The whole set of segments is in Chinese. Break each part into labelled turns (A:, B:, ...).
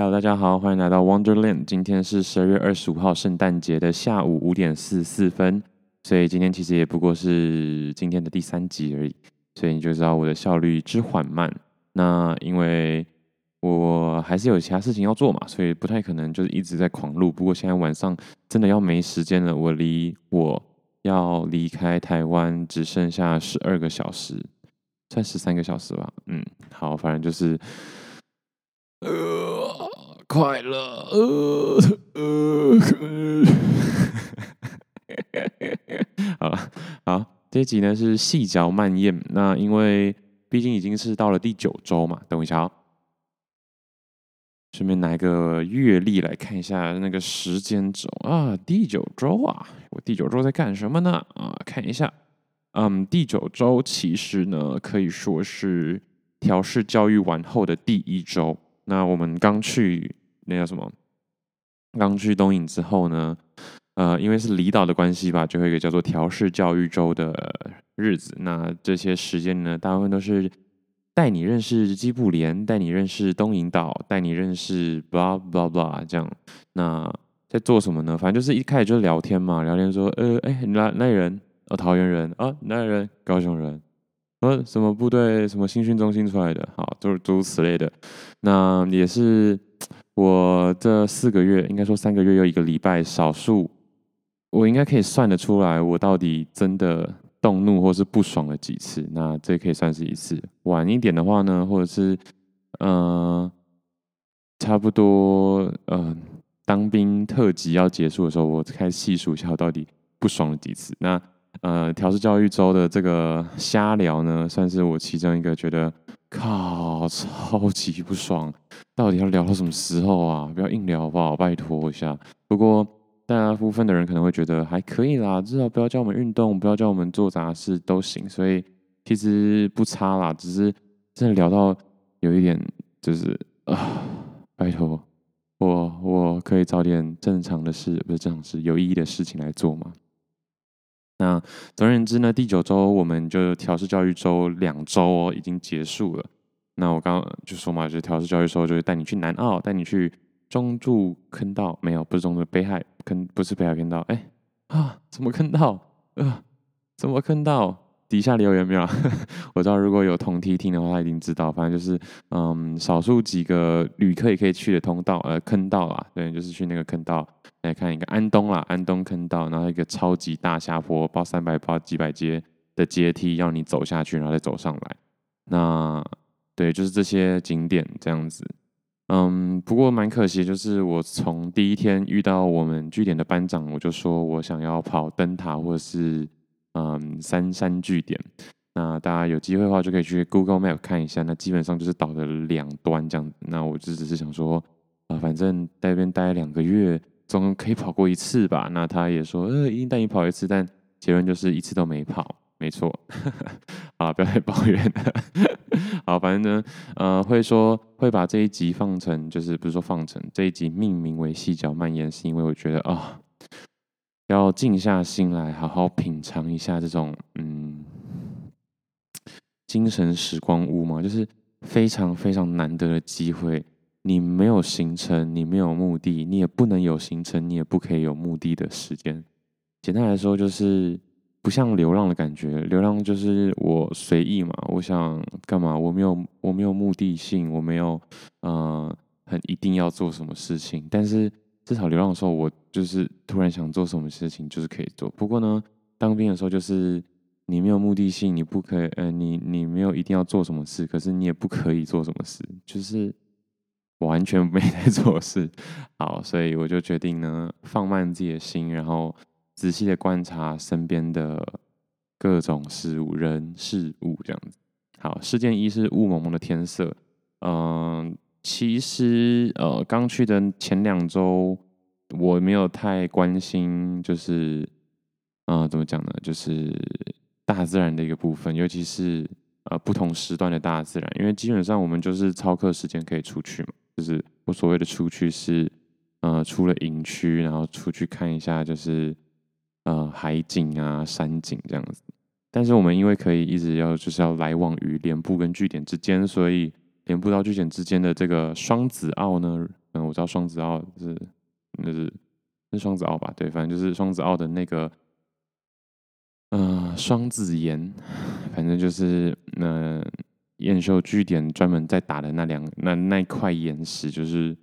A: Hello，大家好，欢迎来到 Wonderland。今天是十二月二十五号，圣诞节的下午五点四四分，所以今天其实也不过是今天的第三集而已，所以你就知道我的效率之缓慢。那因为我还是有其他事情要做嘛，所以不太可能就是一直在狂录。不过现在晚上真的要没时间了，我离我要离开台湾只剩下十二个小时，算十三个小时吧。嗯，好，反正就是。呃，快乐，呃呃，好了，好，这一集呢是细嚼慢咽。那因为毕竟已经是到了第九周嘛，等一下哦，顺便拿一个月历来看一下那个时间轴啊，第九周啊，我第九周在干什么呢？啊，看一下，嗯，第九周其实呢可以说是调试教育完后的第一周。那我们刚去那叫什么？刚去东引之后呢，呃，因为是离岛的关系吧，就会有一个叫做调试教育周的日子。那这些时间呢，大部分都是带你认识基布连，带你认识东引岛，带你认识 blah blah blah 这样。那在做什么呢？反正就是一开始就聊天嘛，聊天说，呃，哎，你哪哪里人？哦，桃园人啊，哪里人？高雄人。呃，什么部队？什么新训中心出来的？好，都是诸如此类的。那也是我这四个月，应该说三个月又一个礼拜，少数我应该可以算得出来，我到底真的动怒或是不爽了几次。那这可以算是一次。晚一点的话呢，或者是嗯、差不多嗯、呃，当兵特辑要结束的时候，我开始细数一下我到底不爽了几次。那呃，调试教育周的这个瞎聊呢，算是我其中一个觉得靠 超级不爽，到底要聊到什么时候啊？不要硬聊好不好？拜托一下。不过大家部分的人可能会觉得还可以啦，至少不要叫我们运动，不要叫我们做杂事都行，所以其实不差啦。只是真的聊到有一点就是啊，拜托我我可以找点正常的事，不是正常事，有意义的事情来做吗？那总而言之呢，第九周我们就调试教育周两周哦，已经结束了。那我刚刚就说嘛，就调试教育周就是带你去南澳，带你去中柱坑道，没有，不是中柱，北海坑，不是北海坑道，哎啊，什么坑道？呃，什么坑道？底下留言没有？我知道如果有同梯听的话，他一定知道。反正就是，嗯，少数几个旅客也可以去的通道，呃，坑道啊，对，就是去那个坑道来看一个安东啦，安东坑道，然后一个超级大下坡，包三百包几百阶的阶梯，要你走下去，然后再走上来。那对，就是这些景点这样子。嗯，不过蛮可惜，就是我从第一天遇到我们据点的班长，我就说我想要跑灯塔或者是。嗯，三山据点，那大家有机会的话就可以去 Google Map 看一下。那基本上就是岛的两端这样。那我就只是想说，啊，反正在那边待两个月，总可以跑过一次吧。那他也说，呃，一定带你跑一次，但结论就是一次都没跑。没错，啊，不要太抱怨了。好，反正呢，呃，会说会把这一集放成，就是不是说放成这一集命名为细嚼慢咽，是因为我觉得啊。要静下心来，好好品尝一下这种嗯，精神时光屋嘛，就是非常非常难得的机会。你没有行程，你没有目的，你也不能有行程，你也不可以有目的的时间。简单来说，就是不像流浪的感觉。流浪就是我随意嘛，我想干嘛，我没有我没有目的性，我没有呃很一定要做什么事情，但是。至少流浪的时候，我就是突然想做什么事情，就是可以做。不过呢，当兵的时候，就是你没有目的性，你不可以，呃，你你没有一定要做什么事，可是你也不可以做什么事，就是完全没在做事。好，所以我就决定呢，放慢自己的心，然后仔细的观察身边的各种事物、人事物这样子。好，事件一是雾蒙蒙的天色，嗯。其实，呃，刚去的前两周，我没有太关心，就是，呃，怎么讲呢？就是大自然的一个部分，尤其是呃不同时段的大自然，因为基本上我们就是操课时间可以出去嘛，就是我所谓的出去是，呃，出了营区，然后出去看一下，就是呃海景啊、山景这样子。但是我们因为可以一直要就是要来往于连部跟据点之间，所以。连部到据点之间的这个双子澳呢，嗯我知道双子澳是那是是双子澳吧？对，反正就是双子澳的那个，呃，双子岩，反正就是嗯验秀据点专门在打的那两那那块岩石，就是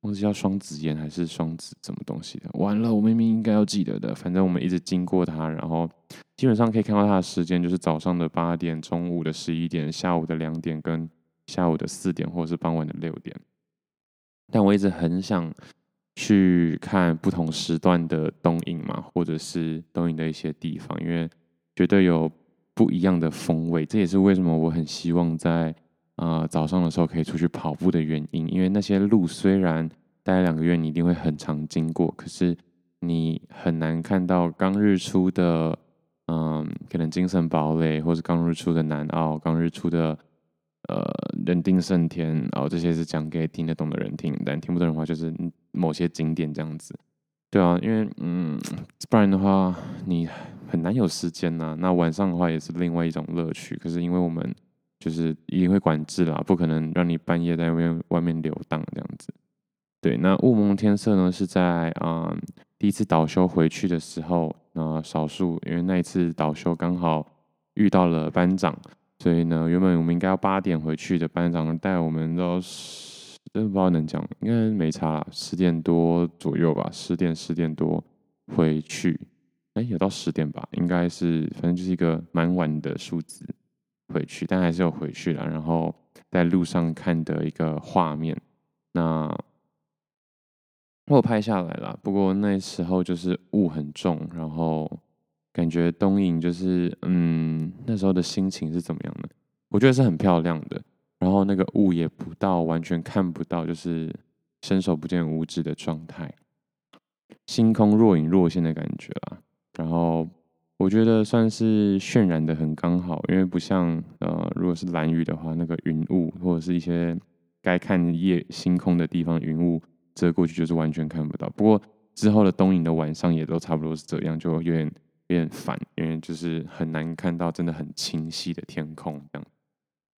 A: 忘记叫双子岩还是双子什么东西的。完了，我明明应该要记得的。反正我们一直经过它，然后基本上可以看到它的时间，就是早上的八点、中午的十一点、下午的两点跟下午的四点，或者是傍晚的六点。但我一直很想去看不同时段的东影嘛，或者是东影的一些地方，因为绝对有不一样的风味。这也是为什么我很希望在啊、呃、早上的时候可以出去跑步的原因。因为那些路虽然待两个月你一定会很常经过，可是你很难看到刚日出的，嗯，可能精神堡垒，或是刚日出的南澳，刚日出的。呃，人定胜天，然后这些是讲给听得懂的人听，但听不懂的话就是某些景点这样子。对啊，因为嗯，不然的话你很难有时间呐、那晚上的话也是另外一种乐趣。可是因为我们就是一定会管制啦，不可能让你半夜在外面外面游荡这样子。对，那雾蒙天色呢是在啊、嗯、第一次倒休回去的时候，那少数因为那一次倒休刚好遇到了班长。所以呢，原本我们应该要八点回去的，班长带我们到十，真不知道能讲，应该没差啦，十点多左右吧，十点十点多回去，哎，有到十点吧，应该是，反正就是一个蛮晚的数字回去，但还是有回去了。然后在路上看的一个画面，那我拍下来了，不过那时候就是雾很重，然后。感觉东影就是，嗯，那时候的心情是怎么样的？我觉得是很漂亮的，然后那个雾也不到，完全看不到，就是伸手不见五指的状态，星空若隐若现的感觉啦。然后我觉得算是渲染的很刚好，因为不像呃，如果是蓝雨的话，那个云雾或者是一些该看夜星空的地方，云雾遮过去就是完全看不到。不过之后的东影的晚上也都差不多是这样，就有点。有点烦，因为就是很难看到真的很清晰的天空这样，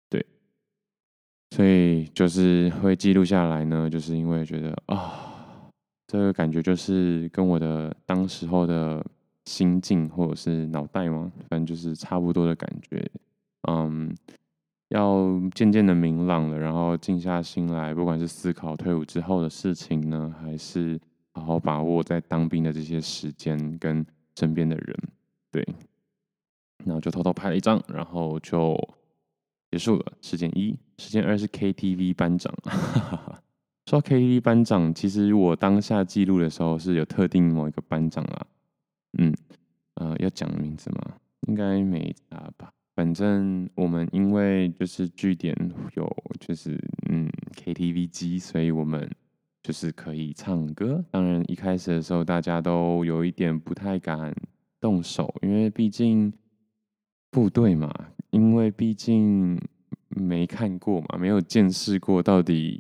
A: 对，所以就是会记录下来呢，就是因为觉得啊、哦，这个感觉就是跟我的当时候的心境或者是脑袋嘛，反正就是差不多的感觉，嗯，要渐渐的明朗了，然后静下心来，不管是思考退伍之后的事情呢，还是好好把握在当兵的这些时间跟。身边的人，对，然后就偷偷拍了一张，然后就结束了。事件一，事件二是 KTV 班长。说 KTV 班长，其实我当下记录的时候是有特定某一个班长啊。嗯，呃，要讲名字吗？应该没差吧。反正我们因为就是据点有就是嗯 KTV 机，所以我们。就是可以唱歌，当然一开始的时候大家都有一点不太敢动手，因为毕竟部队嘛，因为毕竟没看过嘛，没有见识过到底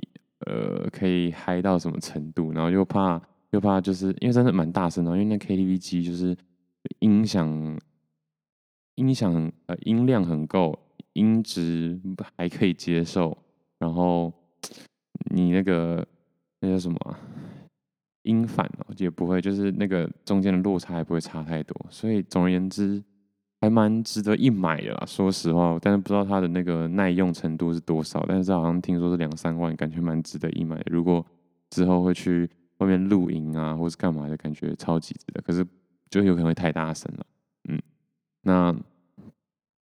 A: 呃可以嗨到什么程度，然后又怕又怕，就是因为真的蛮大声的，因为那 KTV 机就是音响音响呃音量很够，音质还可以接受，然后你那个。那叫什么啊？音反哦，也不会，就是那个中间的落差也不会差太多，所以总而言之，还蛮值得一买的啦。说实话，但是不知道它的那个耐用程度是多少，但是好像听说是两三万，感觉蛮值得一买的。如果之后会去外面露营啊，或是干嘛的，感觉超级值得。可是就有可能会太大声了，嗯，那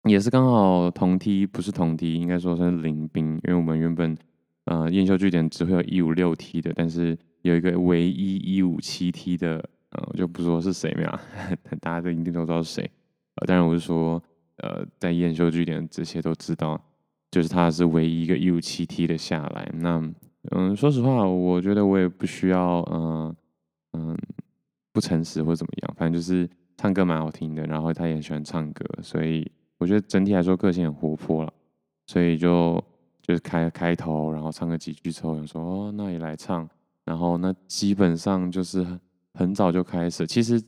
A: 也是刚好同梯，不是同梯，应该说是邻兵，因为我们原本。呃，验修据点只会有一五六梯的，但是有一个唯一一五七梯的，呃，我就不说是谁了，大家都一定都知道是谁。呃，当然我是说，呃，在验修据点这些都知道，就是他是唯一一个一五七梯的下来。那，嗯、说实话，我觉得我也不需要，嗯、嗯、不诚实或怎么样，反正就是唱歌蛮好听的，然后他也喜欢唱歌，所以我觉得整体来说个性很活泼了，所以就。就是开开头，然后唱个几句之后，想说哦，那也来唱。然后那基本上就是很早就开始。其实，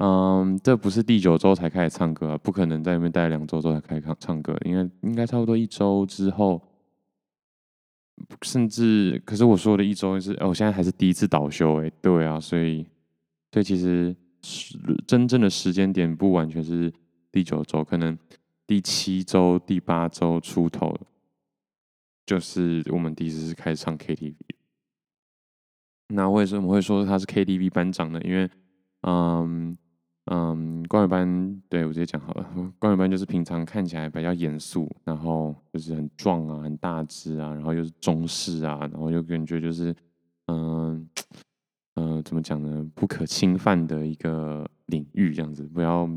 A: 嗯，这不是第九周才开始唱歌，不可能在那边待两周之后才开始唱唱歌，应该应该差不多一周之后，甚至，可是我说的一周是，哦，我现在还是第一次倒休，哎，对啊，所以，所以其实是真正的时间点不完全是第九周，可能第七周、第八周出头，就是我们第一次是开始唱 KTV。那为什么会说他是 KTV 班长呢？因为，嗯。嗯，光语班对我直接讲好了。光语班就是平常看起来比较严肃，然后就是很壮啊，很大只啊，然后又是中式啊，然后又感觉就是，嗯，呃，怎么讲呢？不可侵犯的一个领域，这样子，不要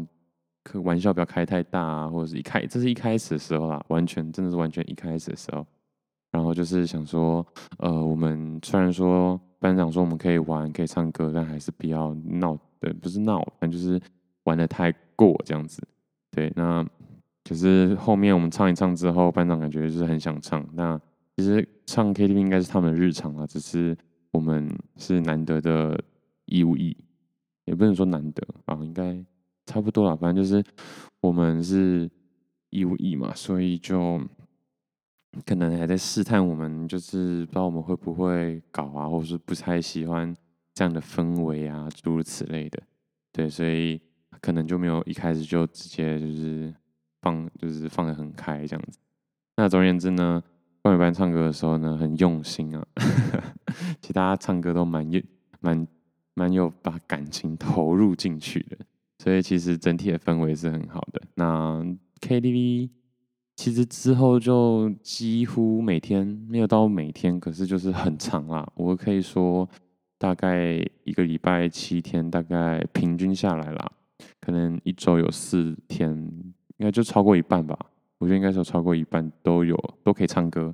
A: 开玩笑，不要开太大啊，或者是一开，这是一开始的时候啦，完全真的是完全一开始的时候。然后就是想说，呃，我们虽然说班长说我们可以玩，可以唱歌，但还是不要闹。对，不是闹，反正就是玩的太过这样子。对，那可是后面我们唱一唱之后，班长感觉就是很想唱。那其实唱 KTV 应该是他们的日常啊，只是我们是难得的义务役，也不能说难得啊，应该差不多啦。反正就是我们是义务役嘛，所以就可能还在试探我们，就是不知道我们会不会搞啊，或者是不太喜欢。这样的氛围啊，诸如此类的，对，所以可能就没有一开始就直接就是放，就是放得很开这样子。那总而言之呢，光语班唱歌的时候呢，很用心啊，其实大家唱歌都蛮有、蛮、蛮有把感情投入进去的，所以其实整体的氛围是很好的。那 KTV 其实之后就几乎每天没有到每天，可是就是很长啦，我可以说。大概一个礼拜七天，大概平均下来啦，可能一周有四天，应该就超过一半吧。我觉得应该是有超过一半都有都可以唱歌，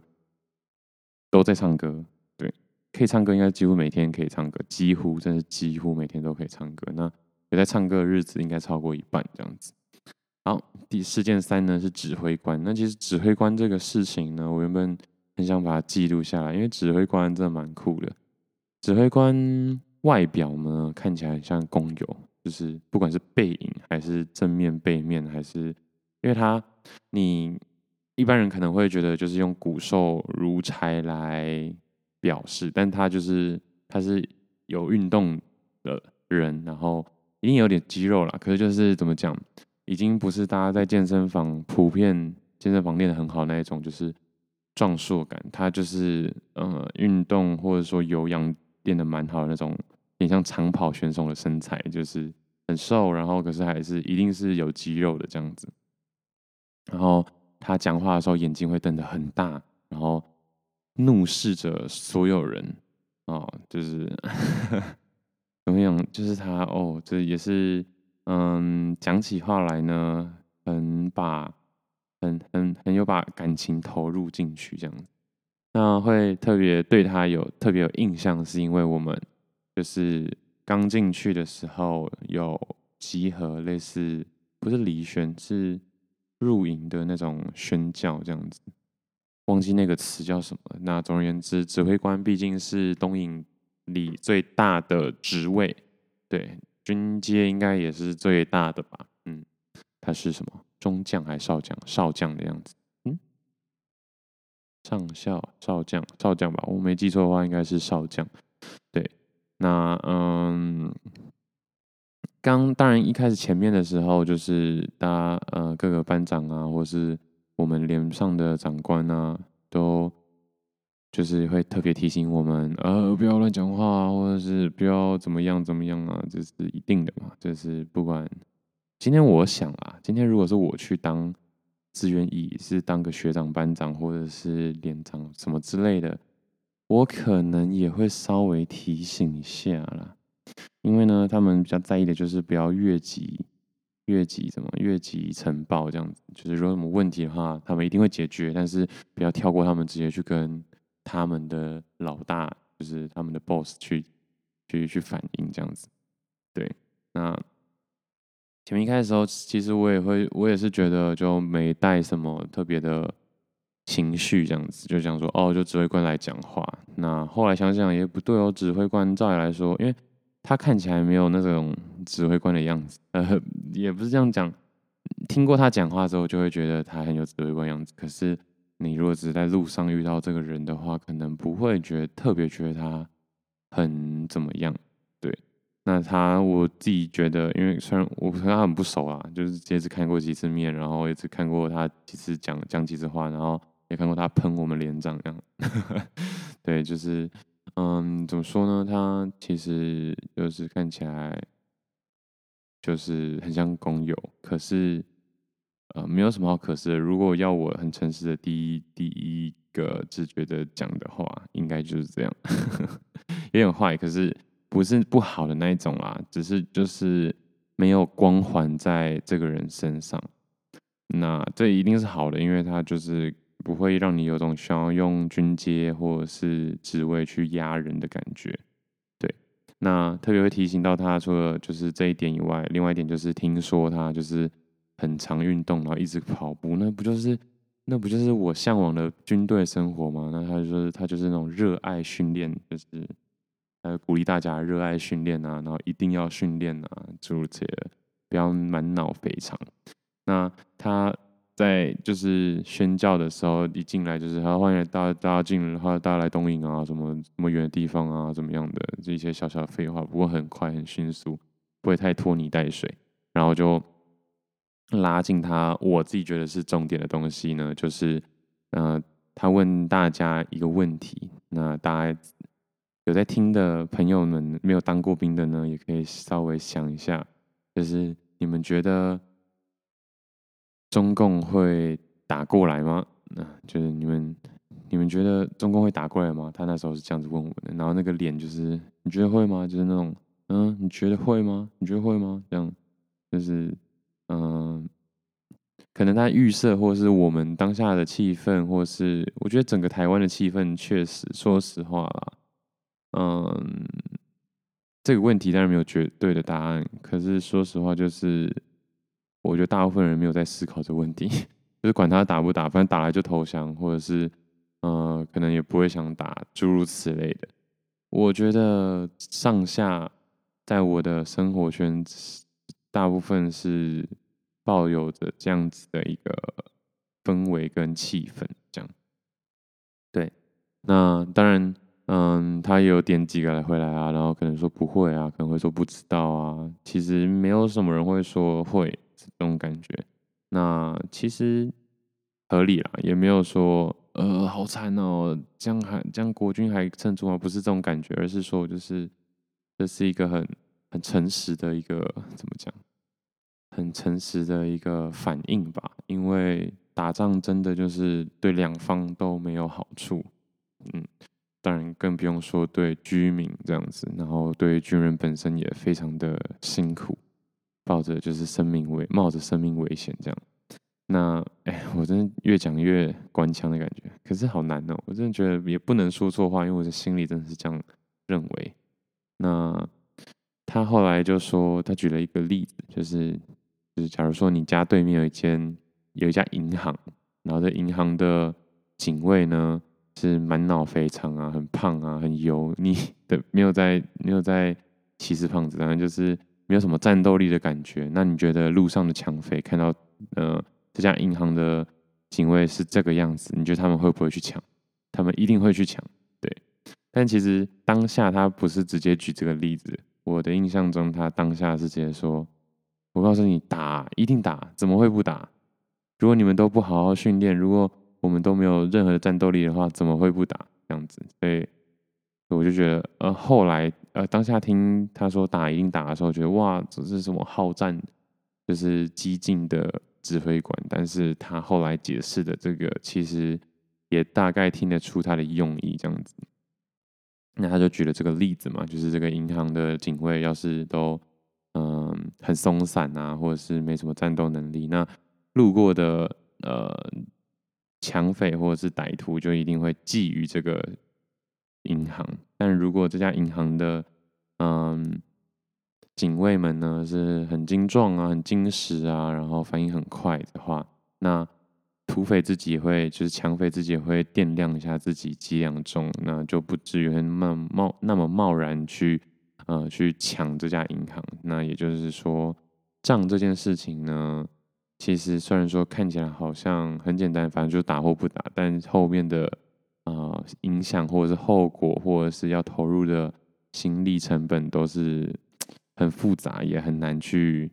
A: 都在唱歌。对，可以唱歌，应该几乎每天可以唱歌，几乎真是几乎每天都可以唱歌。那有在唱歌的日子应该超过一半这样子。好，第事件三呢是指挥官。那其实指挥官这个事情呢，我原本很想把它记录下来，因为指挥官真的蛮酷的。指挥官外表呢，看起来很像工友，就是不管是背影还是正面、背面，还是因为他，你一般人可能会觉得就是用骨瘦如柴来表示，但他就是他是有运动的人，然后一定有点肌肉啦，可是就是怎么讲，已经不是大家在健身房普遍健身房练得很好那一种，就是壮硕感，他就是呃运动或者说有氧。练得蛮好的那种，有点像长跑选手的身材，就是很瘦，然后可是还是一定是有肌肉的这样子。然后他讲话的时候眼睛会瞪得很大，然后怒视着所有人，哦，就是 怎么样？就是他哦，这也是嗯，讲起话来呢，很把很很很有把感情投入进去这样子。那会特别对他有特别有印象，是因为我们就是刚进去的时候有集合，类似不是离宣，是入营的那种宣教这样子，忘记那个词叫什么。那总而言之，指挥官毕竟是东营里最大的职位，对，军阶应该也是最大的吧？嗯，他是什么中将还是少将？少将的样子。上校、少将、少将吧，我没记错的话，应该是少将。对，那嗯，刚当然一开始前面的时候，就是大家呃各个班长啊，或是我们连上的长官啊，都就是会特别提醒我们，呃，不要乱讲话啊，或者是不要怎么样怎么样啊，这是一定的嘛。就是不管今天我想啊，今天如果是我去当。自愿役是当个学长、班长或者是连长什么之类的，我可能也会稍微提醒一下啦。因为呢，他们比较在意的就是不要越级、越级什么越级呈报这样子。就是如果有什么问题的话，他们一定会解决，但是不要跳过他们，直接去跟他们的老大，就是他们的 boss 去去去反映这样子。对，那。前面一开始的时候，其实我也会，我也是觉得就没带什么特别的情绪，这样子就想说哦，就指挥官来讲话。那后来想想也不对哦，指挥官照理来说，因为他看起来没有那种指挥官的样子，呃，也不是这样讲。听过他讲话之后，就会觉得他很有指挥官样子。可是你如果只是在路上遇到这个人的话，可能不会觉得特别觉得他很怎么样。那他我自己觉得，因为虽然我跟他很不熟啊，就是也只看过几次面，然后也只看过他几次讲讲几次话，然后也看过他喷我们连长这样。对，就是嗯，怎么说呢？他其实就是看起来就是很像工友，可是。呃，没有什么好可惜的。如果要我很诚实的第一第一个直觉的讲的话，应该就是这样，有点坏，可是不是不好的那一种啦，只是就是没有光环在这个人身上。那这一定是好的，因为他就是不会让你有种想要用军阶或者是职位去压人的感觉。对，那特别会提醒到他，除了就是这一点以外，另外一点就是听说他就是。很常运动，然后一直跑步，那不就是那不就是我向往的军队生活吗？那他就是他就是那种热爱训练，就是呃鼓励大家热爱训练啊，然后一定要训练啊，诸如此类，不要满脑肥肠。那他在就是宣教的时候一进来就是他欢迎大家大家进来欢迎，大家来东营啊，什么什么远的地方啊，怎么样的这些小小的废话，不过很快很迅速，不会太拖泥带水，然后就。拉近他，我自己觉得是重点的东西呢，就是，呃，他问大家一个问题，那大家有在听的朋友们，没有当过兵的呢，也可以稍微想一下，就是你们觉得中共会打过来吗？那就是你们，你们觉得中共会打过来吗？他那时候是这样子问我的，然后那个脸就是，你觉得会吗？就是那种，嗯，你觉得会吗？你觉得会吗？这样，就是。嗯，可能他预设，或是我们当下的气氛，或是我觉得整个台湾的气氛，确实，说实话啦，嗯，这个问题当然没有绝对的答案。可是说实话，就是我觉得大部分人没有在思考这个问题，就是管他打不打，反正打来就投降，或者是嗯，可能也不会想打，诸如此类的。我觉得上下在我的生活圈子。大部分是抱有着这样子的一个氛围跟气氛，这样。对，那当然，嗯，他也有点几个来回来啊，然后可能说不会啊，可能会说不知道啊。其实没有什么人会说会这种感觉。那其实合理啦，也没有说呃好惨哦，这样还这样国军还撑住吗？不是这种感觉，而是说就是这是一个很。很诚实的一个怎么讲？很诚实的一个反应吧。因为打仗真的就是对两方都没有好处。嗯，当然更不用说对居民这样子，然后对军人本身也非常的辛苦，抱着就是生命危，冒着生命危险这样。那哎，我真的越讲越官腔的感觉，可是好难哦。我真的觉得也不能说错话，因为我的心里真的是这样认为。那。他后来就说，他举了一个例子，就是就是假如说你家对面有一间有一家银行，然后这银行的警卫呢是满脑肥肠啊，很胖啊，很油腻的，没有在没有在歧视胖子，当然就是没有什么战斗力的感觉。那你觉得路上的抢匪看到呃这家银行的警卫是这个样子，你觉得他们会不会去抢？他们一定会去抢，对。但其实当下他不是直接举这个例子。我的印象中，他当下是直接说：“我告诉你，打一定打，怎么会不打？如果你们都不好好训练，如果我们都没有任何的战斗力的话，怎么会不打？这样子，所以我就觉得，呃，后来，呃，当下听他说打一定打的时候，觉得哇，这是什么好战，就是激进的指挥官。但是他后来解释的这个，其实也大概听得出他的用意，这样子。”那他就举了这个例子嘛，就是这个银行的警卫要是都嗯很松散啊，或者是没什么战斗能力，那路过的呃抢匪或者是歹徒就一定会觊觎这个银行。但如果这家银行的嗯警卫们呢是很精壮啊、很精实啊，然后反应很快的话，那土匪自己会，就是抢匪自己会掂量一下自己几两重，那就不至于那么贸那么贸然去呃去抢这家银行。那也就是说，账这件事情呢，其实虽然说看起来好像很简单，反正就打或不打，但后面的啊、呃、影响或者是后果，或者是要投入的心力成本都是很复杂，也很难去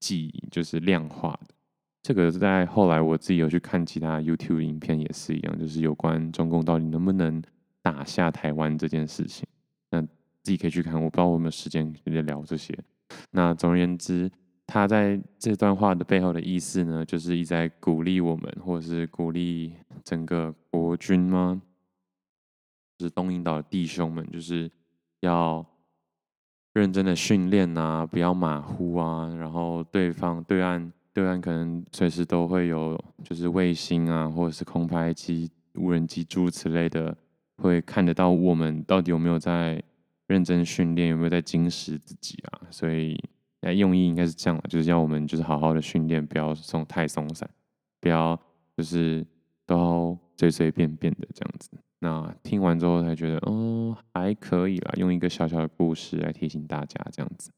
A: 记，就是量化的。这个在后来我自己有去看其他 YouTube 影片也是一样，就是有关中共到底能不能打下台湾这件事情。那自己可以去看，我不知道我有没有时间可以聊这些。那总而言之，他在这段话的背后的意思呢，就是一直在鼓励我们，或者是鼓励整个国军吗？就是东引岛的弟兄们，就是要认真的训练啊，不要马虎啊。然后对方对岸对岸可能随时都会有，就是卫星啊，或者是空拍机、无人机诸如此类的，会看得到我们到底有没有在。认真训练有没有在精实自己啊？所以，哎，用意应该是这样，就是要我们就是好好的训练，不要松太松散，不要就是都随随便便的这样子。那听完之后才觉得，哦，还可以啦，用一个小小的故事来提醒大家这样子。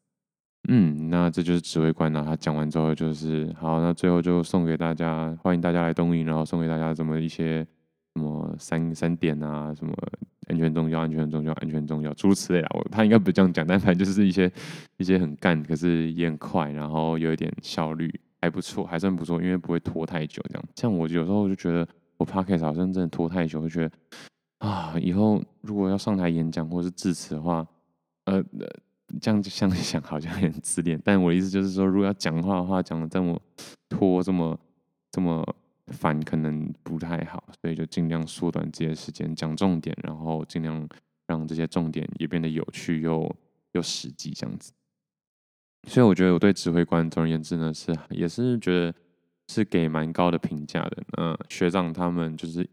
A: 嗯，那这就是指挥官呢，他讲完之后就是好，那最后就送给大家，欢迎大家来东营，然后送给大家这么一些什么三三点啊，什么。安全重要，安全重要，安全重要，诸如此类啦。我他应该不这样讲，但反正就是一些一些很干，可是也很快，然后有一点效率还不错，还算不错，因为不会拖太久这样。像我有时候就觉得我 podcast 好像真的拖太久，就觉得啊，以后如果要上台演讲或是致辞的话，呃，这样想想好像很自恋。但我的意思就是说，如果要讲话的话，讲的这么拖，这么这么。反可能不太好，所以就尽量缩短这些时间，讲重点，然后尽量让这些重点也变得有趣又又实际这样子。所以我觉得我对指挥官，总而言之呢，是也是觉得是给蛮高的评价的。嗯，学长他们就是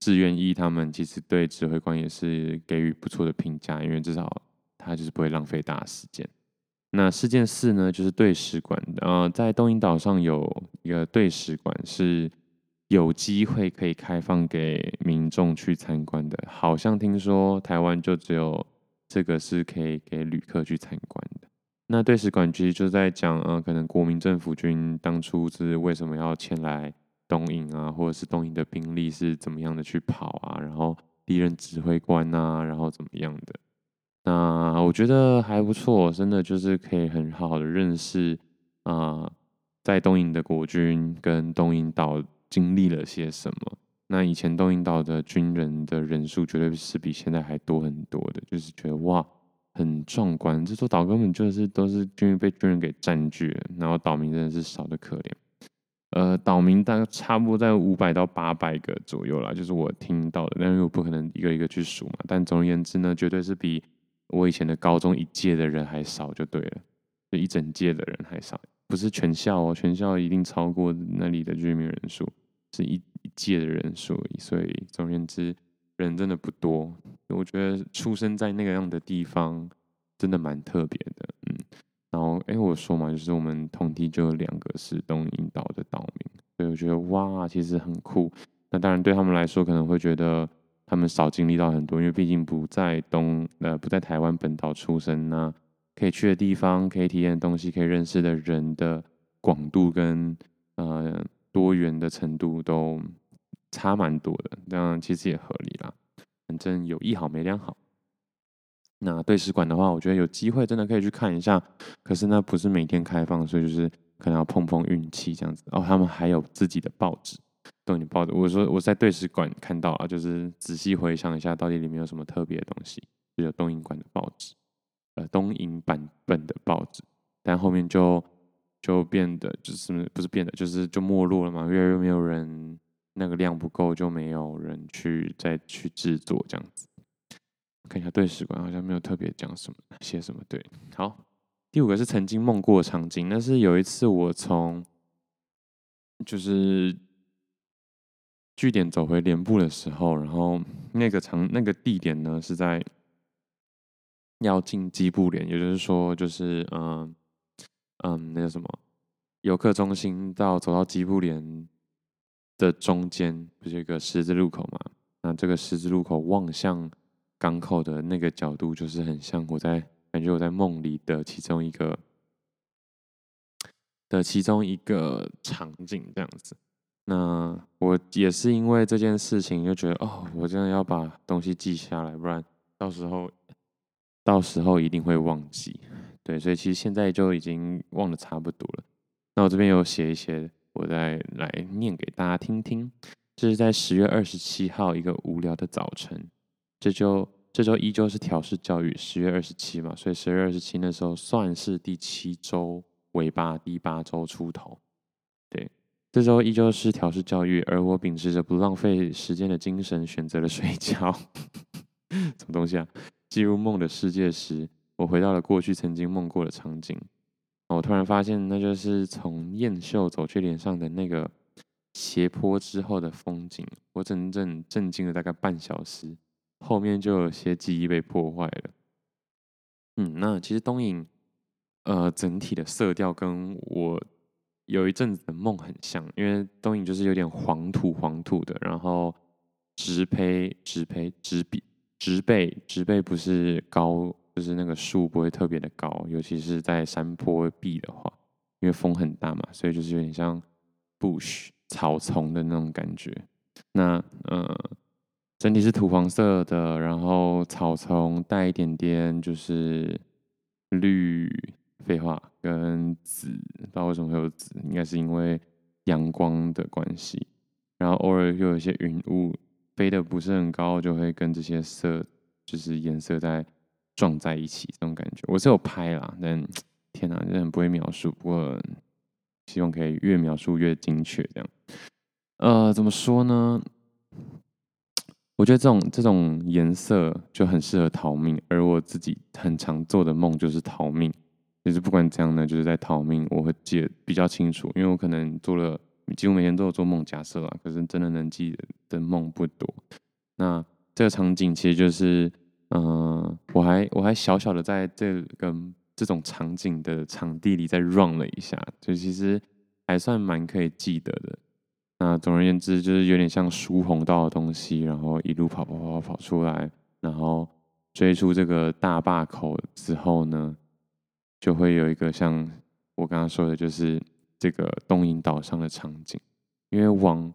A: 志愿役，他们其实对指挥官也是给予不错的评价，因为至少他就是不会浪费大家时间。那事件四呢，就是对使馆，呃，在东引岛上有一个对使馆是。有机会可以开放给民众去参观的，好像听说台湾就只有这个是可以给旅客去参观的。那对使馆其实就在讲，呃，可能国民政府军当初是为什么要前来东瀛啊，或者是东瀛的兵力是怎么样的去跑啊，然后敌人指挥官啊，然后怎么样的。那我觉得还不错，真的就是可以很好的认识啊，在东瀛的国军跟东瀛岛。经历了些什么？那以前东引岛的军人的人数绝对是比现在还多很多的，就是觉得哇，很壮观。这座岛根本就是都是军被军人给占据了，然后岛民真的是少得可怜。呃，岛民大概差不多在五百到八百个左右啦，就是我听到的，但是我不可能一个一个去数嘛。但总而言之呢，绝对是比我以前的高中一届的人还少，就对了，就一整届的人还少。不是全校哦，全校一定超过那里的居民人数，是一一届的人数，所以总而言之，人真的不多。我觉得出生在那个样的地方，真的蛮特别的，嗯。然后，哎，我说嘛，就是我们同地就有两个是东引岛的岛民，所以我觉得哇，其实很酷。那当然对他们来说，可能会觉得他们少经历到很多，因为毕竟不在东，呃，不在台湾本岛出生呢。可以去的地方，可以体验的东西，可以认识的人的广度跟呃多元的程度都差蛮多的，这样其实也合理啦。反正有一好没两好。那对使馆的话，我觉得有机会真的可以去看一下，可是那不是每天开放，所以就是可能要碰碰运气这样子。哦，他们还有自己的报纸，东引报纸。我说我在对使馆看到啊，就是仔细回想一下，到底里面有什么特别的东西，就有东瀛馆的报纸。呃，东瀛版本的报纸，但后面就就变得就是不是变得，就是就没落了嘛，越来越没有人，那个量不够，就没有人去再去制作这样子。看一下对史馆好像没有特别讲什么写什么对。好，第五个是曾经梦过的场景，那是有一次我从就是据点走回连部的时候，然后那个场那个地点呢是在。要进机部连，也就是说，就是嗯嗯，那个什么游客中心到走到机部连的中间，不是有一个十字路口嘛？那这个十字路口望向港口的那个角度，就是很像我在感觉我在梦里的其中一个的其中一个场景这样子。那我也是因为这件事情就觉得哦，我真的要把东西记下来，不然到时候到时候一定会忘记。对，所以其实现在就已经忘得差不多了。那我这边有写一些，我再来念给大家听听。这是在十月二十七号一个无聊的早晨，这周这周依旧是调试教育，十月二十七嘛，所以十月二十七那时候算是第七周尾巴，第八周出头。对，这周依旧是调试教育，而我秉持着不浪费时间的精神，选择了睡觉。什么东西啊？进入梦的世界时，我回到了过去曾经梦过的场景。我突然发现，那就是从燕秀走去脸上的那个。斜坡之后的风景，我整整震惊了大概半小时，后面就有些记忆被破坏了。嗯，那其实东影，呃，整体的色调跟我有一阵子的梦很像，因为东影就是有点黄土黄土的，然后直胚直胚直笔植被植被不是高，就是那个树不会特别的高，尤其是在山坡壁的话，因为风很大嘛，所以就是有点像 bush。草丛的那种感觉，那呃，整体是土黄色的，然后草丛带一点点就是绿，废话跟紫，不知道为什么会有紫，应该是因为阳光的关系，然后偶尔又有一些云雾飞得不是很高，就会跟这些色就是颜色在撞在一起，这种感觉，我是有拍啦，但天哪，真的很不会描述，不过。希望可以越描述越精确，这样。呃，怎么说呢？我觉得这种这种颜色就很适合逃命，而我自己很常做的梦就是逃命。其实不管怎样呢，就是在逃命，我会记得比较清楚，因为我可能做了几乎每天都有做梦假设啊，可是真的能记得的梦不多。那这个场景其实就是，嗯、我还我还小小的在这个。这种场景的场地里再 run 了一下，就其实还算蛮可以记得的。那总而言之，就是有点像疏洪道的东西，然后一路跑跑跑跑跑出来，然后追出这个大坝口之后呢，就会有一个像我刚刚说的，就是这个东引岛上的场景。因为往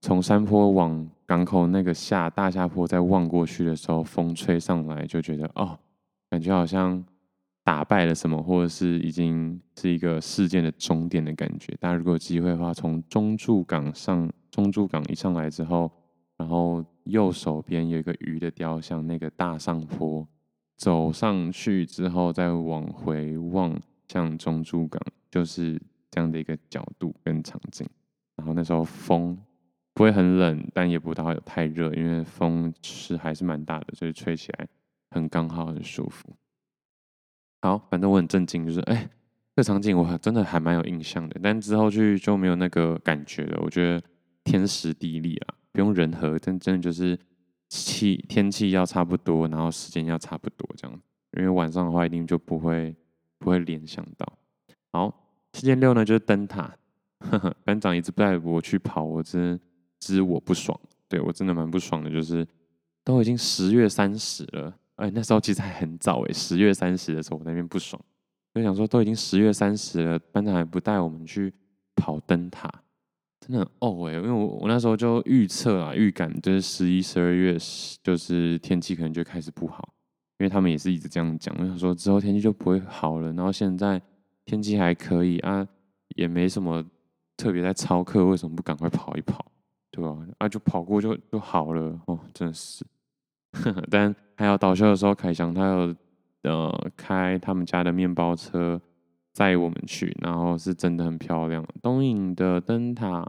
A: 从山坡往港口那个下大下坡再望过去的时候，风吹上来，就觉得哦，感觉好像。打败了什么，或者是已经是一个事件的终点的感觉。大家如果有机会的话，从中柱港上，中柱港一上来之后，然后右手边有一个鱼的雕像，那个大上坡走上去之后，再往回望向中柱港，就是这样的一个角度跟场景。然后那时候风不会很冷，但也不到太热，因为风是还是蛮大的，所以吹起来很刚好，很舒服。好，反正我很震惊，就是哎、欸，这场景我真的还蛮有印象的，但之后去就没有那个感觉了。我觉得天时地利啊，不用人和，真真的就是气天气要差不多，然后时间要差不多这样。因为晚上的话，一定就不会不会联想到。好，事件六呢就是灯塔，呵呵，班长一直不带我去跑，我真知我不爽，对我真的蛮不爽的，就是都已经十月三十了。哎，那时候其实还很早哎，十月三十的时候我那边不爽，就想说都已经十月三十了，班长还不带我们去跑灯塔，真的很哦哎，因为我我那时候就预测啊，预感就是十一、十二月就是天气可能就开始不好，因为他们也是一直这样讲，我想说之后天气就不会好了，然后现在天气还可以啊，也没什么特别在操课，为什么不赶快跑一跑，对吧？啊，就跑过就就好了哦，真的是。但还有导修的时候，凯翔他有呃开他们家的面包车载我们去，然后是真的很漂亮。东影的灯塔，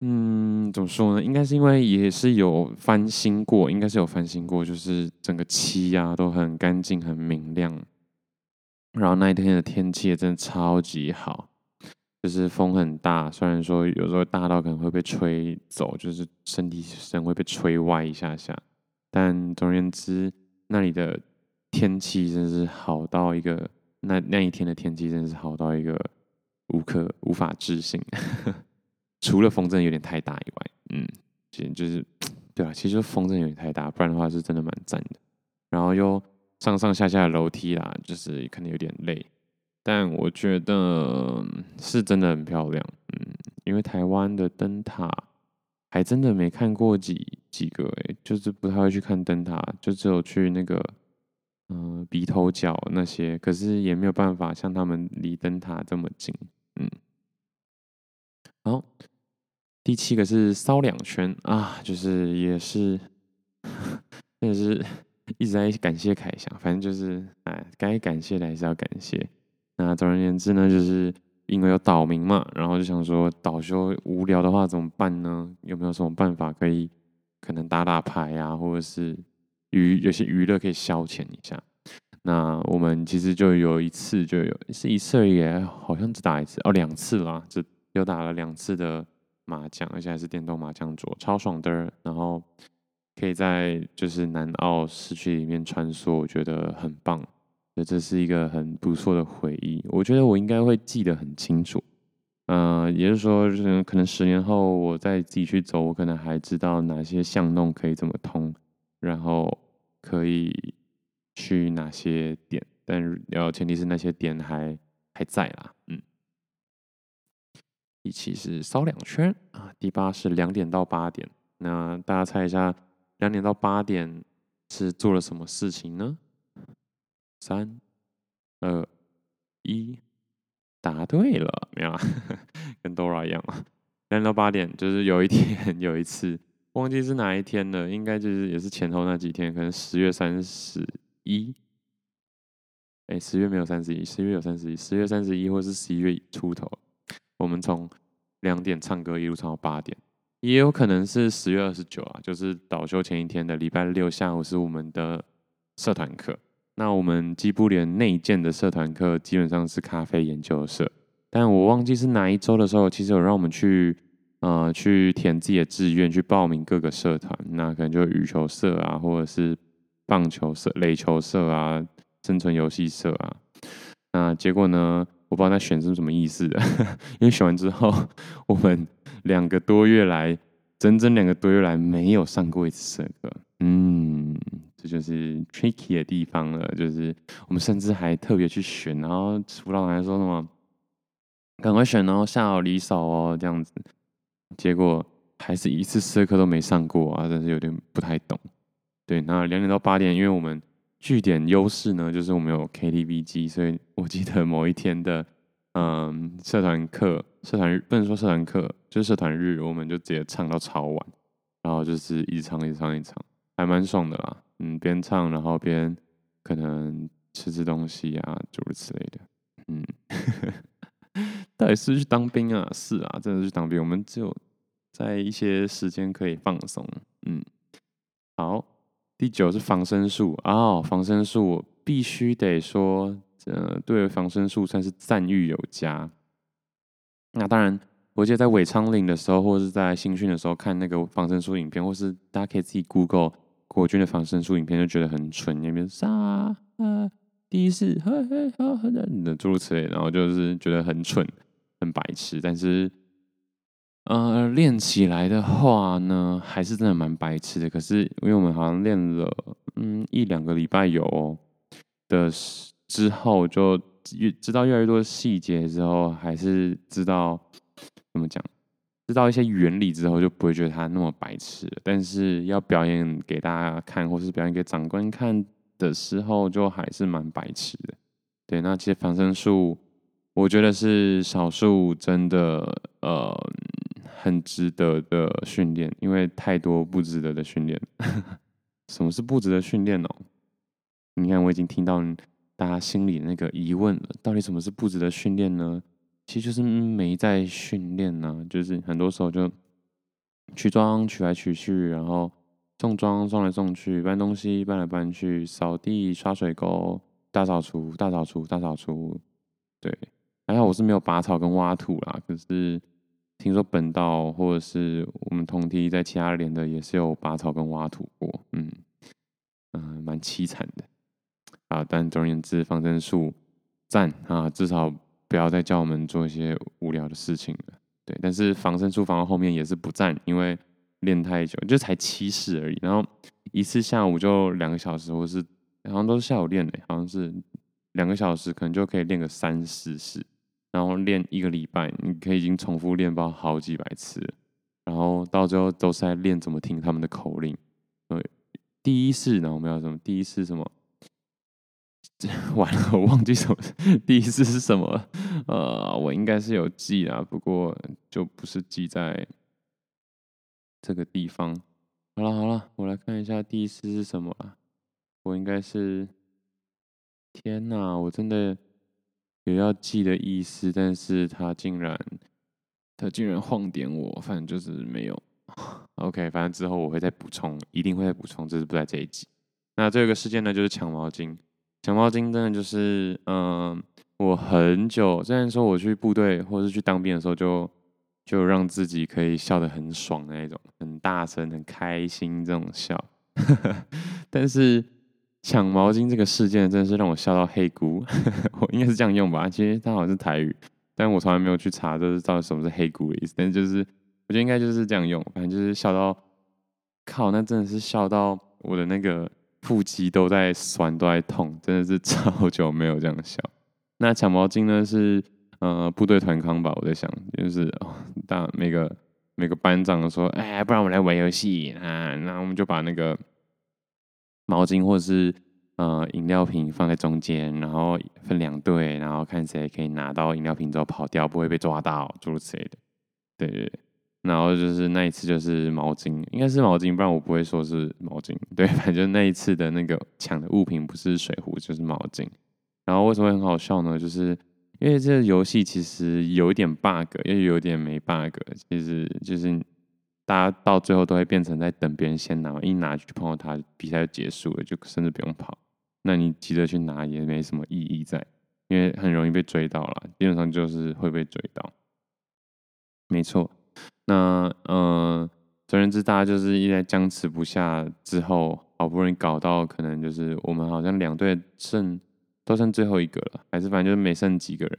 A: 嗯，怎么说呢？应该是因为也是有翻新过，应该是有翻新过，就是整个漆啊都很干净、很明亮。然后那一天的天气也真的超级好。就是风很大，虽然说有时候大到可能会被吹走，就是身体身会被吹歪一下下，但总而言之，那里的天气真是好到一个，那那一天的天气真是好到一个无可无法置信。除了风真的有点太大以外，嗯，其实就是 对啊，其实风真的有点太大，不然的话是真的蛮赞的。然后又上上下下的楼梯啦，就是可能有点累。但我觉得是真的很漂亮，嗯，因为台湾的灯塔还真的没看过几几个，哎，就是不太会去看灯塔，就只有去那个嗯、鼻头角那些，可是也没有办法像他们离灯塔这么近，嗯。好，第七个是烧两圈啊，就是也是 也是一直在感谢凯翔，反正就是哎，该感谢的还是要感谢。那总而言之呢，就是因为有岛民嘛，然后就想说岛修无聊的话怎么办呢？有没有什么办法可以可能打打牌啊，或者是娱有些娱乐可以消遣一下？那我们其实就有一次就有是一次而已，好像只打一次哦，两次啦，只有打了两次的麻将，而且还是电动麻将桌，超爽的。然后可以在就是南澳市区里面穿梭，我觉得很棒。这是一个很不错的回忆，我觉得我应该会记得很清楚。嗯、也就是说，就是可能十年后我再自己去走，我可能还知道哪些巷弄可以怎么通，然后可以去哪些点，但要前提是那些点还还在啦。嗯，第七是烧两圈啊，第八是两点到八点。那大家猜一下，两点到八点是做了什么事情呢？三、二、一，答对了，没有啊？跟 Dora 一样啊。两点到八点，就是有一天 有一次，忘记是哪一天了，应该就是也是前后那几天，可能十月三十一。哎，十月没有三十一，十月有三十一，十月三十一或是十一月出头，我们从两点唱歌一路唱到八点，也有可能是十月二十九啊，就是倒休前一天的礼拜六下午是我们的社团课。那我们基部连内建的社团课基本上是咖啡研究社，但我忘记是哪一周的时候，其实有让我们去呃去填自己的志愿，去报名各个社团，那可能就羽球社啊，或者是棒球社、垒球社啊、生存游戏社啊。那结果呢，我不知道他选是什么意思的，因为选完之后，我们两个多月来，整整两个多月来没有上过一次社课，嗯。这就是 tricky 的地方了，就是我们甚至还特别去选，然后辅导员还说什么赶快选哦，下好离手哦这样子，结果还是一次社课都没上过啊，真是有点不太懂。对，那两点到八点，因为我们据点优势呢，就是我们有 KTV 机，所以我记得某一天的嗯社团课、社团日不能说社团课，就是社团日，我们就直接唱到超晚，然后就是一直唱、一直唱、一直唱，还蛮爽的啦。嗯，边唱然后边可能吃吃东西啊，诸如此类的。嗯，到底是去当兵啊？是啊，真的是去当兵。我们只有在一些时间可以放松。嗯，好，第九是防身术哦，防身术我必须得说，呃，对防身术算是赞誉有加。那当然，我记得在尾昌岭的时候，或者是在新训的时候看那个防身术影片，或是大家可以自己 Google。国军的防身术影片就觉得很蠢，那边杀啊，第一次嘿嘿好很难的诸如此类，然后就是觉得很蠢，很白痴。但是，呃，练起来的话呢，还是真的蛮白痴的。可是，因为我们好像练了嗯一两个礼拜有的之后，就越知道越来越多细节之后，还是知道怎么讲。知道一些原理之后，就不会觉得他那么白痴。但是要表演给大家看，或是表演给长官看的时候，就还是蛮白痴的。对，那其实防身术，我觉得是少数真的呃很值得的训练，因为太多不值得的训练。什么是不值得训练哦？你看，我已经听到大家心里那个疑问了，到底什么是不值得训练呢？其实就是没在训练呢，就是很多时候就取装取来取去，然后送装送来送去，搬东西搬来搬去，扫地刷水沟，大扫除大扫除大扫除。对，还好我是没有拔草跟挖土啦。可是听说本道或者是我们同梯在其他连的也是有拔草跟挖土过，嗯嗯，蛮凄惨的啊。但总而言之，防身术赞啊，至少。不要再叫我们做一些无聊的事情了，对。但是防身术防到后面也是不赞，因为练太久，就才七式而已。然后一次下午就两个小时，或是好像都是下午练的，好像是两个小时可能就可以练个三四式，然后练一个礼拜，你可以已经重复练包好几百次，然后到最后都是在练怎么听他们的口令。对，第一式，然后我们要什么？第一式什么？完了，我忘记什么。第一次是什么了？呃，我应该是有记啊，不过就不是记在这个地方。好了好了，我来看一下第一次是什么啊？我应该是……天哪，我真的有要记的意思，但是他竟然他竟然晃点我，反正就是没有。OK，反正之后我会再补充，一定会再补充，这是不在这一集。那这个事件呢，就是抢毛巾。抢毛巾真的就是，嗯，我很久，虽然说我去部队或者是去当兵的时候就，就让自己可以笑得很爽的那种，很大声、很开心这种笑。但是抢毛巾这个事件真的是让我笑到黑菇，我应该是这样用吧？其实它好像是台语，但我从来没有去查，就是到底什么是黑菇的意思。但就是我觉得应该就是这样用，反正就是笑到靠，那真的是笑到我的那个。腹肌都在酸，都在痛，真的是超久没有这样笑。那抢毛巾呢？是呃部队团康吧？我在想，就是哦，大每个每个班长说，哎，不然我们来玩游戏啊。那我们就把那个毛巾或者是呃饮料瓶放在中间，然后分两队，然后看谁可以拿到饮料瓶之后跑掉，不会被抓到，诸如此类的。对对对。然后就是那一次就是毛巾，应该是毛巾，不然我不会说是毛巾。对，反正那一次的那个抢的物品不是水壶就是毛巾。然后为什么会很好笑呢？就是因为这个游戏其实有一点 bug，又有点没 bug。其实就是大家到最后都会变成在等别人先拿，一拿就碰到他，比赛就结束了，就甚至不用跑。那你急着去拿也没什么意义在，因为很容易被追到了，基本上就是会被追到。没错。那嗯，总而言之，大家就是一直在僵持不下，之后好不容易搞到可能就是我们好像两队剩都剩最后一个了，还是反正就是没剩几个人。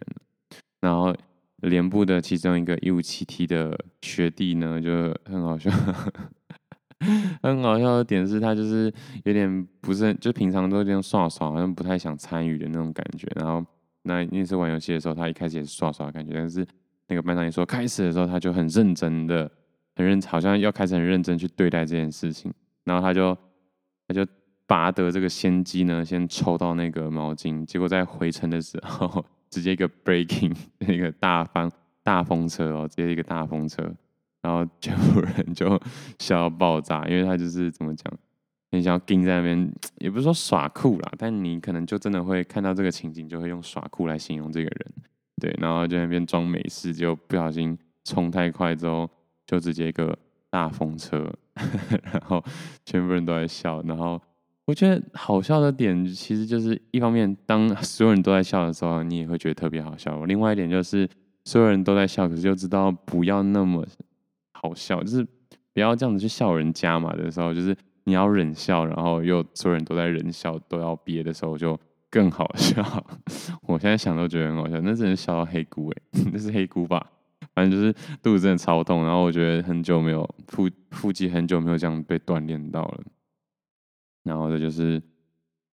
A: 然后连部的其中一个一五七 T 的学弟呢，就很好笑，很搞笑的点是他就是有点不是，就平常都这样耍耍，好像不太想参与的那种感觉。然后那那次玩游戏的时候，他一开始也是耍耍的感觉，但是。那个班长也说开始的时候，他就很认真的，很认，好像要开始很认真去对待这件事情。然后他就他就拔得这个先机呢，先抽到那个毛巾，结果在回程的时候，直接一个 breaking，那个大风大风车哦，直接一个大风车，然后全部人就 笑到爆炸，因为他就是怎么讲，很想要盯在那边，也不是说耍酷啦，但你可能就真的会看到这个情景，就会用耍酷来形容这个人。对，然后就在那边装没事，就不小心冲太快之后，就直接一个大风车，然后全部人都在笑。然后我觉得好笑的点，其实就是一方面，当所有人都在笑的时候，你也会觉得特别好笑。另外一点就是，所有人都在笑，可是就知道不要那么好笑，就是不要这样子去笑人家嘛的时候，就是你要忍笑，然后又所有人都在忍笑，都要憋的时候就。更好笑，我现在想都觉得很好笑。那真的笑到黑菇哎，那是黑菇吧？反正就是肚子真的超痛，然后我觉得很久没有腹腹肌很久没有这样被锻炼到了。然后这就是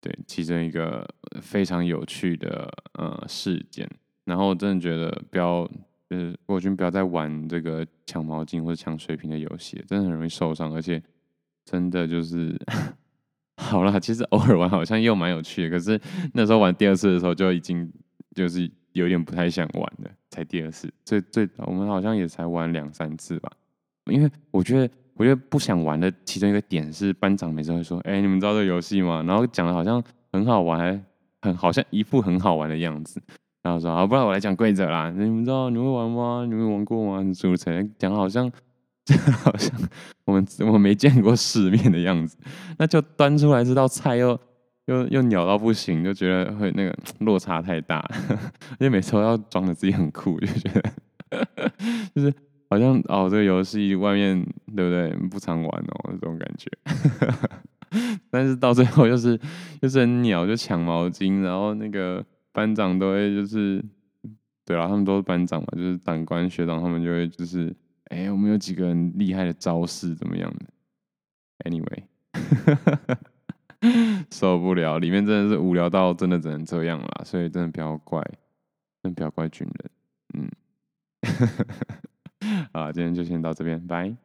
A: 对其中一个非常有趣的呃事件。然后我真的觉得不要就是国军不要再玩这个抢毛巾或者抢水瓶的游戏，真的很容易受伤，而且真的就是。好啦，其实偶尔玩好像又蛮有趣的，可是那时候玩第二次的时候就已经就是有点不太想玩了，才第二次，最最我们好像也才玩两三次吧。因为我觉得，我觉得不想玩的其中一个点是班长每次会说：“哎、你们知道这个游戏吗？”然后讲的好像很好玩，很好像一副很好玩的样子。然后说：“好，不然我来讲规则啦，你们知道你会玩吗？你们玩过吗？”主持人，讲好像。就好像我们我没见过世面的样子，那就端出来这道菜又又又鸟到不行，就觉得会那个 落差太大，因为每次都要装的自己很酷，就觉得就是好像哦，这个游戏外面对不对？不常玩哦，这种感觉。但是到最后又是又是很鸟，就抢毛巾，然后那个班长都会就是对啊，他们都是班长嘛，就是长官学长，他们就会就是。哎、我们有几个人厉害的招式，怎么样的？Anyway，受不了，里面真的是无聊到真的只能这样了，所以真的不要怪，真的不要怪军人。嗯，好，今天就先到这边，拜。